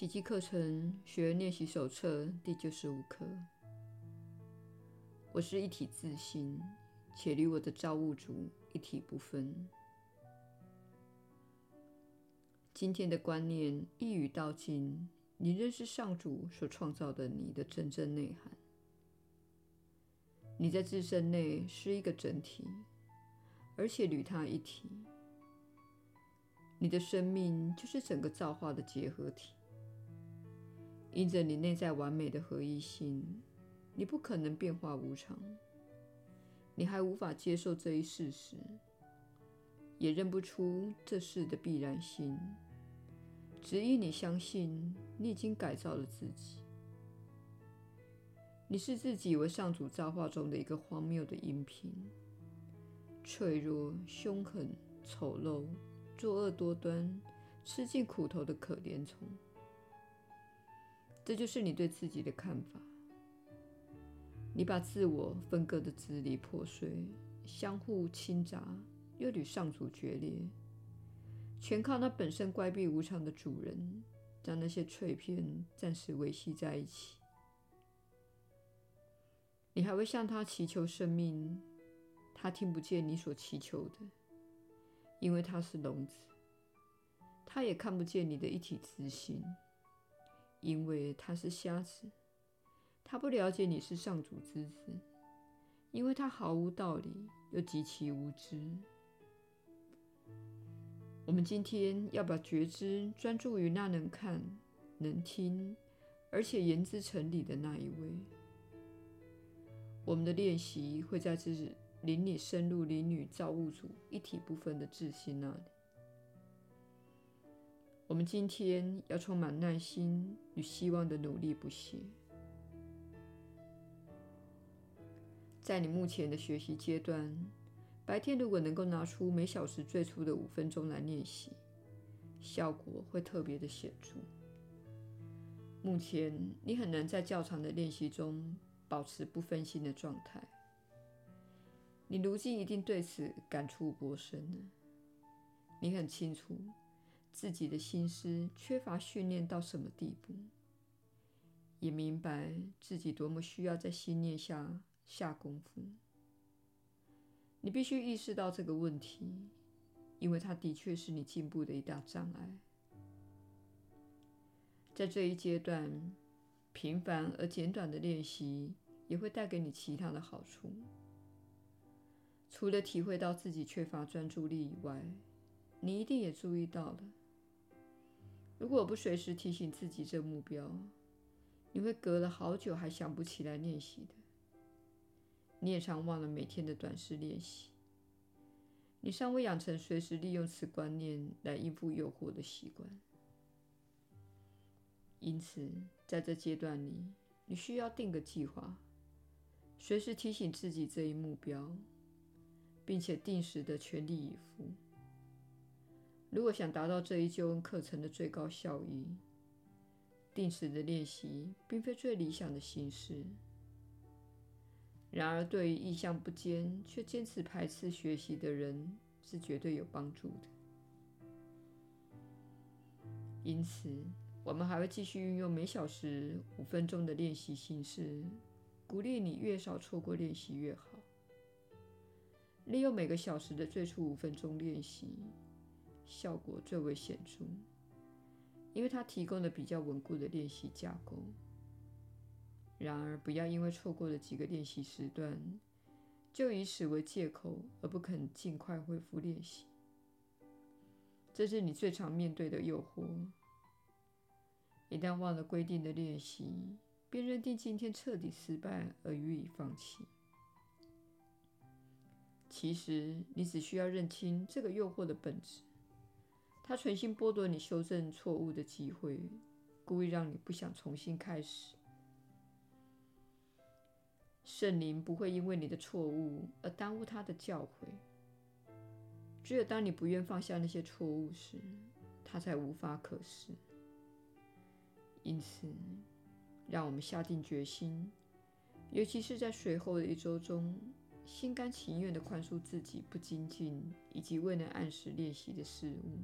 奇迹课程学员练习手册第九十五课。我是一体自性，且与我的造物主一体不分。今天的观念一语道尽，你认识上主所创造的你的真正内涵。你在自身内是一个整体，而且与他一体。你的生命就是整个造化的结合体。因着你内在完美的合一性，你不可能变化无常。你还无法接受这一事实，也认不出这事的必然性。只因你相信你已经改造了自己。你视自己为上主造化中的一个荒谬的音频，脆弱、凶狠、丑陋。作恶多端、吃尽苦头的可怜虫，这就是你对自己的看法。你把自我分割得支离破碎，相互倾轧，又与上主决裂，全靠那本身乖僻无常的主人，将那些碎片暂时维系在一起。你还会向他祈求生命，他听不见你所祈求的。因为他是聋子，他也看不见你的一体之心；因为他是瞎子，他不了解你是上主之子；因为他毫无道理，又极其无知。我们今天要把觉知专注于那能看、能听，而且言之成理的那一位。我们的练习会在这日。领你深入灵与造物主一体不分的自信那里。我们今天要充满耐心与希望的努力不懈。在你目前的学习阶段，白天如果能够拿出每小时最初的五分钟来练习，效果会特别的显著。目前你很难在较长的练习中保持不分心的状态。你如今一定对此感触颇深了。你很清楚自己的心思缺乏训练到什么地步，也明白自己多么需要在心念下下功夫。你必须意识到这个问题，因为它的确是你进步的一大障碍。在这一阶段，平凡而简短的练习也会带给你其他的好处。除了体会到自己缺乏专注力以外，你一定也注意到了，如果不随时提醒自己这目标，你会隔了好久还想不起来练习的。你也常忘了每天的短时练习。你尚未养成随时利用此观念来应付诱惑的习惯，因此在这阶段里，你需要定个计划，随时提醒自己这一目标。并且定时的全力以赴。如果想达到这一救恩课程的最高效益，定时的练习并非最理想的形式。然而，对于意向不坚却坚持排斥学习的人，是绝对有帮助的。因此，我们还会继续运用每小时五分钟的练习形式，鼓励你越少错过练习越好。利用每个小时的最初五分钟练习，效果最为显著，因为它提供了比较稳固的练习架构。然而，不要因为错过了几个练习时段，就以此为借口而不肯尽快恢复练习。这是你最常面对的诱惑。一旦忘了规定的练习，便认定今天彻底失败而予以放弃。其实，你只需要认清这个诱惑的本质。他存心剥夺你修正错误的机会，故意让你不想重新开始。圣灵不会因为你的错误而耽误他的教诲。只有当你不愿放下那些错误时，他才无法可施。因此，让我们下定决心，尤其是在随后的一周中。心甘情愿地宽恕自己不精进以及未能按时练习的事物。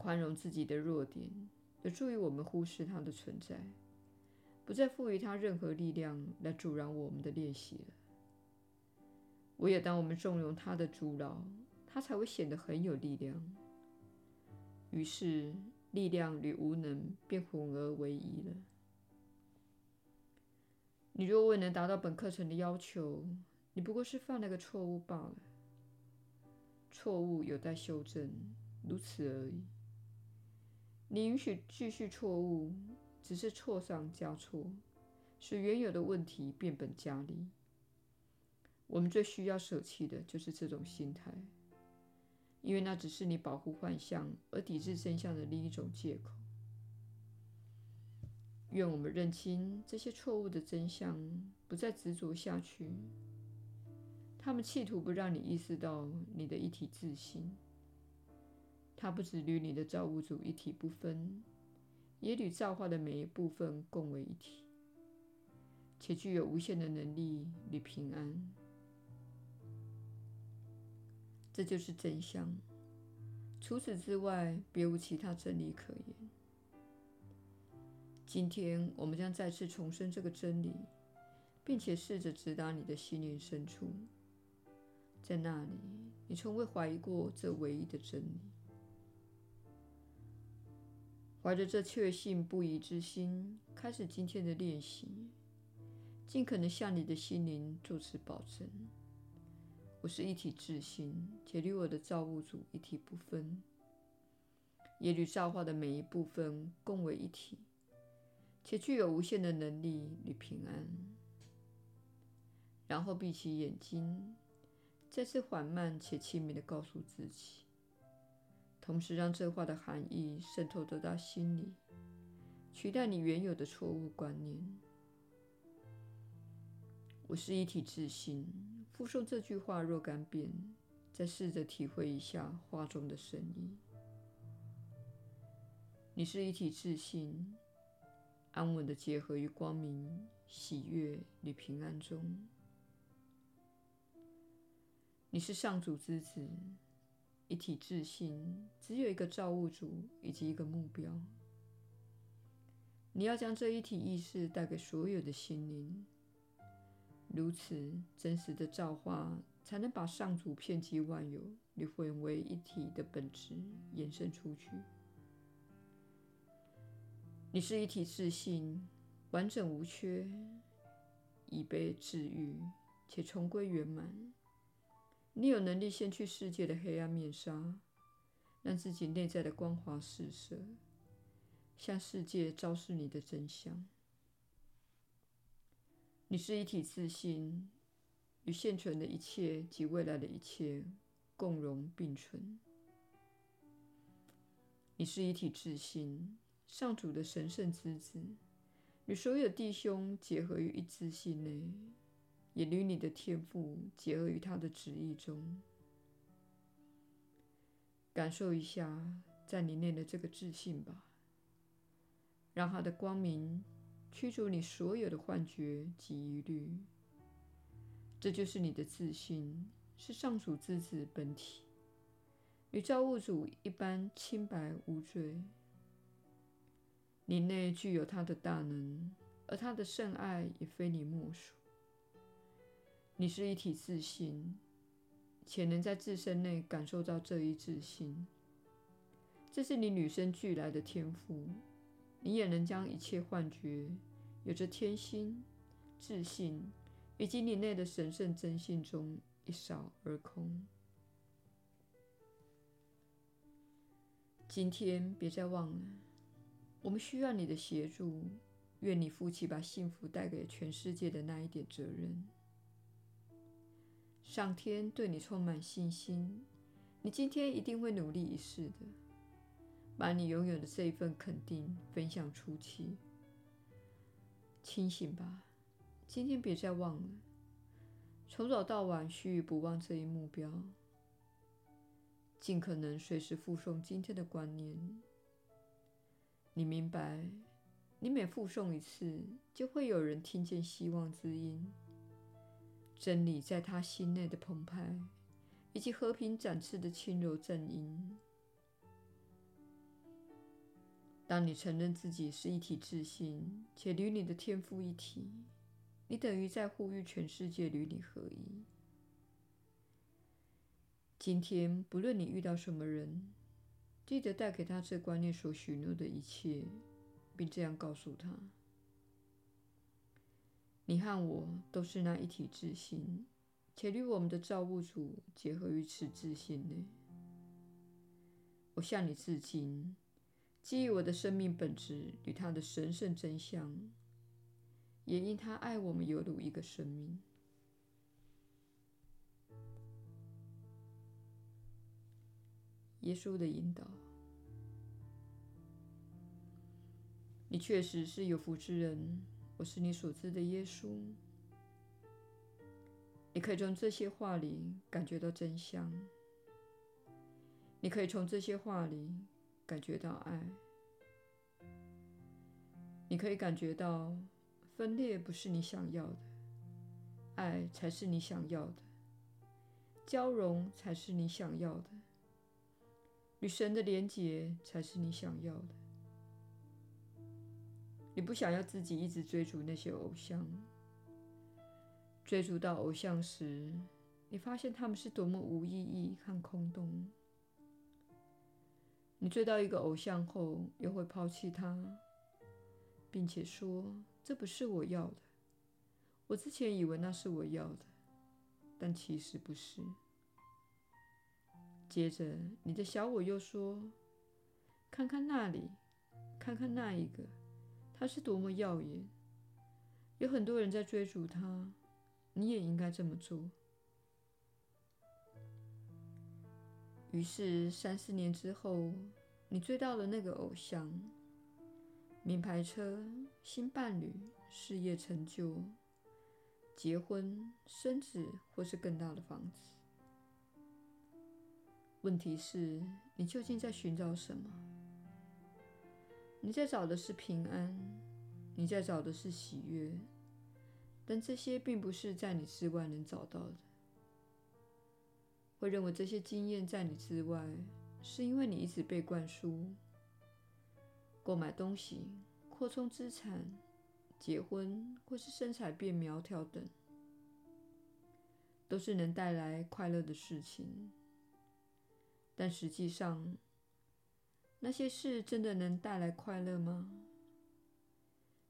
宽容自己的弱点，有助于我们忽视它的存在，不再赋予它任何力量来阻挠我们的练习了。唯有当我们纵容它的阻挠，它才会显得很有力量。于是，力量与无能便混合为一了。你若未能达到本课程的要求，你不过是犯了个错误罢了。错误有待修正，如此而已。你允许继续错误，只是错上加错，使原有的问题变本加厉。我们最需要舍弃的就是这种心态，因为那只是你保护幻象而抵制真相的另一种借口。愿我们认清这些错误的真相，不再执着下去。他们企图不让你意识到你的一体自性。它不只与你的造物主一体不分，也与造化的每一部分共为一体，且具有无限的能力与平安。这就是真相。除此之外，别无其他真理可言。今天，我们将再次重申这个真理，并且试着直达你的心灵深处。在那里，你从未怀疑过这唯一的真理。怀着这确信不疑之心，开始今天的练习，尽可能向你的心灵作此保证：我是一体自性，且与我的造物主一体不分，也与造化的每一部分共为一体，且具有无限的能力与平安。然后闭起眼睛，再次缓慢且亲密地告诉自己。同时，让这话的含义渗透得到心里，取代你原有的错误观念。我是一体自信。复诵这句话若干遍，再试着体会一下话中的深意。你是一体自信，安稳地结合于光明、喜悦与平安中。你是上主之子。一体自性，只有一个造物主以及一个目标。你要将这一体意识带给所有的心灵，如此真实的造化才能把上主遍及万有与混为一体的本质延伸出去。你是一体自性，完整无缺，已被治愈且重归圆满。你有能力掀去世界的黑暗面纱，让自己内在的光华四射，向世界昭示你的真相。你是一体自信，与现存的一切及未来的一切共荣并存。你是一体自信，上主的神圣之子，与所有弟兄结合于一自性内。也与你的天赋结合于他的旨意中，感受一下在你内的这个自信吧，让他的光明驱逐你所有的幻觉及疑虑。这就是你的自信，是上主之子本体，与造物主一般清白无罪。你内具有他的大能，而他的圣爱也非你莫属。你是一体自性，且能在自身内感受到这一自性，这是你与生俱来的天赋。你也能将一切幻觉，有着天心、自信以及你内的神圣真性中一扫而空。今天别再忘了，我们需要你的协助。愿你负起把幸福带给全世界的那一点责任。上天对你充满信心，你今天一定会努力一试的，把你拥有的这一份肯定分享出去。清醒吧，今天别再忘了，从早到晚须臾不忘这一目标，尽可能随时附送今天的观念。你明白，你每复诵一次，就会有人听见希望之音。真理在他心内的澎湃，以及和平展翅的轻柔正音。当你承认自己是一体自信，且与你的天赋一体，你等于在呼吁全世界与你合一。今天，不论你遇到什么人，记得带给他这观念所许诺的一切，并这样告诉他：你和我都是那一体自性，且与我们的造物主结合于此自性内。我向你致敬。基于我的生命本质与他的神圣真相，也因他爱我们犹如一个生命。耶稣的引导，你确实是有福之人。我是你所知的耶稣。你可以从这些话里感觉到真相。你可以从这些话里。感觉到爱，你可以感觉到分裂不是你想要的，爱才是你想要的，交融才是你想要的，与神的连结才是你想要的。你不想要自己一直追逐那些偶像，追逐到偶像时，你发现他们是多么无意义和空洞。你追到一个偶像后，又会抛弃他，并且说：“这不是我要的。我之前以为那是我要的，但其实不是。”接着，你的小我又说：“看看那里，看看那一个，他是多么耀眼！有很多人在追逐他，你也应该这么做。”于是，三四年之后，你追到了那个偶像：名牌车、新伴侣、事业成就、结婚、生子，或是更大的房子。问题是，你究竟在寻找什么？你在找的是平安，你在找的是喜悦，但这些并不是在你之外能找到的。会认为这些经验在你之外，是因为你一直被灌输：购买东西、扩充资产、结婚或是身材变苗条等，都是能带来快乐的事情。但实际上，那些事真的能带来快乐吗？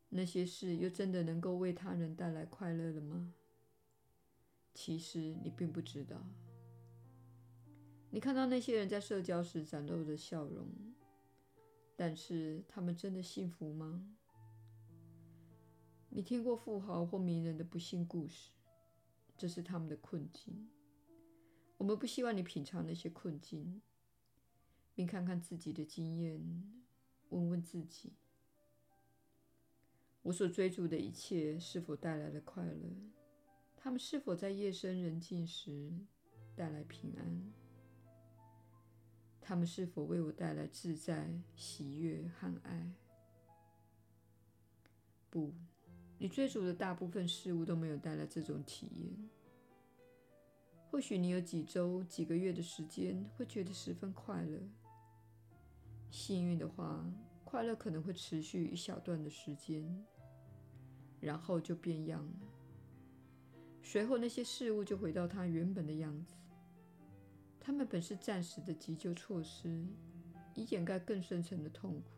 那些事又真的能够为他人带来快乐了吗？其实你并不知道。你看到那些人在社交时展露的笑容，但是他们真的幸福吗？你听过富豪或名人的不幸故事，这是他们的困境。我们不希望你品尝那些困境，并看看自己的经验，问问自己：我所追逐的一切是否带来了快乐？他们是否在夜深人静时带来平安？他们是否为我带来自在、喜悦和爱？不，你追逐的大部分事物都没有带来这种体验。或许你有几周、几个月的时间会觉得十分快乐。幸运的话，快乐可能会持续一小段的时间，然后就变样了。随后，那些事物就回到它原本的样子。它们本是暂时的急救措施，以掩盖更深层的痛苦。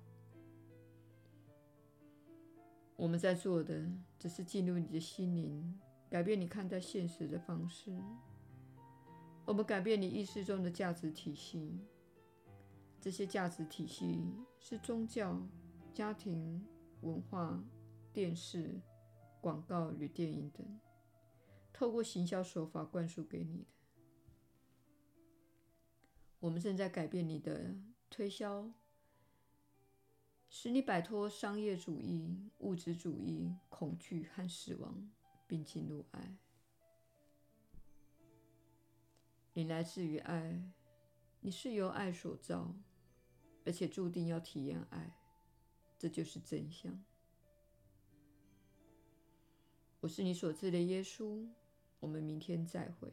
我们在做的只是进入你的心灵，改变你看待现实的方式。我们改变你意识中的价值体系。这些价值体系是宗教、家庭、文化、电视、广告与电影等，透过行销手法灌输给你的。我们正在改变你的推销，使你摆脱商业主义、物质主义、恐惧和死亡，并进入爱。你来自于爱，你是由爱所造，而且注定要体验爱，这就是真相。我是你所知的耶稣，我们明天再会。